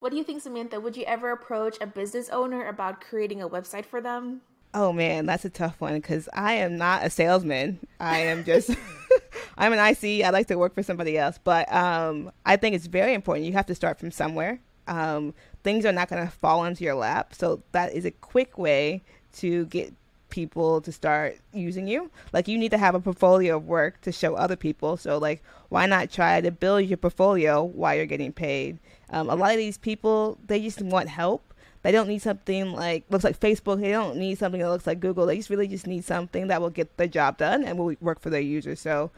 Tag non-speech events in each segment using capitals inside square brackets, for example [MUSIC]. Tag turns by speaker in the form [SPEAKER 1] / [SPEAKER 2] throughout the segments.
[SPEAKER 1] What do you think, Samantha? Would you ever approach a business owner about creating a website for them?
[SPEAKER 2] Oh man, that's a tough one because I am not a salesman. I am just [LAUGHS] I'm an IC. I like to work for somebody else, but um, I think it's very important. You have to start from somewhere. Um, things are not going to fall into your lap, so that is a quick way to get people to start using you. Like you need to have a portfolio of work to show other people. So like, why not try to build your portfolio while you're getting paid? Um, a lot of these people they just want help they don't need something like looks like Facebook. They don't need something that looks like Google. They just really just need something that will get the job done and will work for their users. So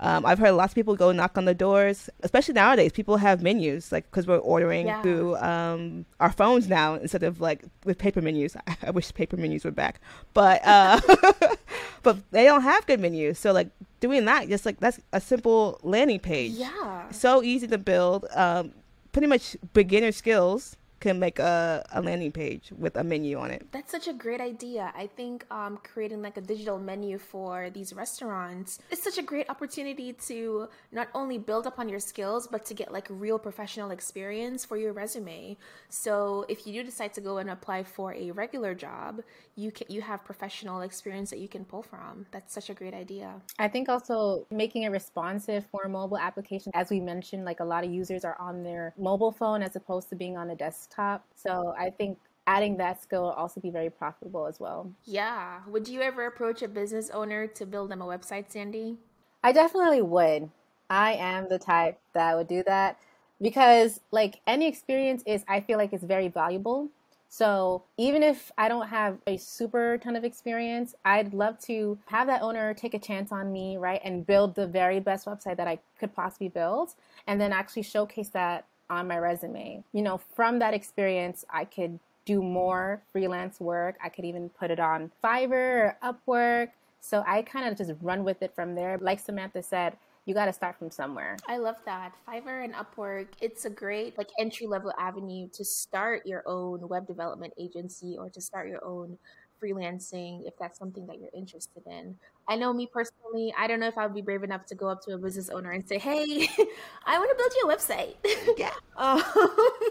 [SPEAKER 2] um, I've heard lots of people go knock on the doors, especially nowadays. People have menus, like because we're ordering yeah. through um, our phones now instead of like with paper menus. I, [LAUGHS] I wish paper menus were back, but uh, [LAUGHS] but they don't have good menus. So like doing that, just like that's a simple landing page.
[SPEAKER 1] Yeah,
[SPEAKER 2] so easy to build. Um, pretty much beginner skills can make a, a landing page with a menu on it.
[SPEAKER 1] That's such a great idea. I think um, creating like a digital menu for these restaurants is such a great opportunity to not only build upon your skills, but to get like real professional experience for your resume. So if you do decide to go and apply for a regular job, you can you have professional experience that you can pull from. That's such a great idea.
[SPEAKER 3] I think also making it responsive for mobile application, as we mentioned, like a lot of users are on their mobile phone as opposed to being on a desktop desktop. So I think adding that skill will also be very profitable as well.
[SPEAKER 1] Yeah. Would you ever approach a business owner to build them a website, Sandy?
[SPEAKER 3] I definitely would. I am the type that would do that because like any experience is I feel like it's very valuable. So even if I don't have a super ton of experience, I'd love to have that owner take a chance on me, right? And build the very best website that I could possibly build and then actually showcase that on my resume. You know, from that experience, I could do more freelance work. I could even put it on Fiverr or Upwork. So I kind of just run with it from there. Like Samantha said, you got to start from somewhere.
[SPEAKER 1] I love that. Fiverr and Upwork, it's a great like entry level avenue to start your own web development agency or to start your own freelancing if that's something that you're interested in. I know me personally, I don't know if I would be brave enough to go up to a business owner and say, "Hey, [LAUGHS] I want to build you a website."
[SPEAKER 2] Yeah. [LAUGHS]
[SPEAKER 1] um,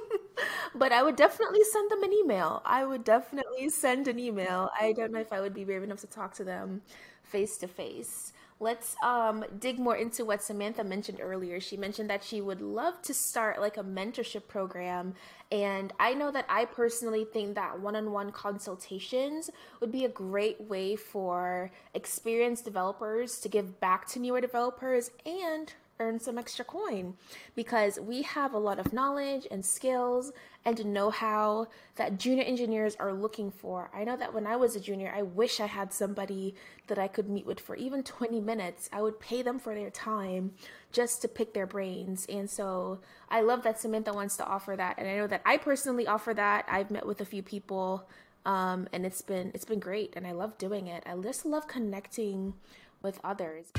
[SPEAKER 1] [LAUGHS] but I would definitely send them an email. I would definitely send an email. I don't know if I would be brave enough to talk to them face to face let's um, dig more into what Samantha mentioned earlier. She mentioned that she would love to start like a mentorship program. And I know that I personally think that one on one consultations would be a great way for experienced developers to give back to newer developers and earn some extra coin because we have a lot of knowledge and skills and know how that junior engineers are looking for. I know that when I was a junior, I wish I had somebody that I could meet with for even [LAUGHS] 20 minutes. I would pay them for their time just to pick their brains. And so I love that Samantha wants to offer that. And I know that I personally offer that. I've met with a few people um, and it's been it's been great and I love doing it. I just love connecting with others.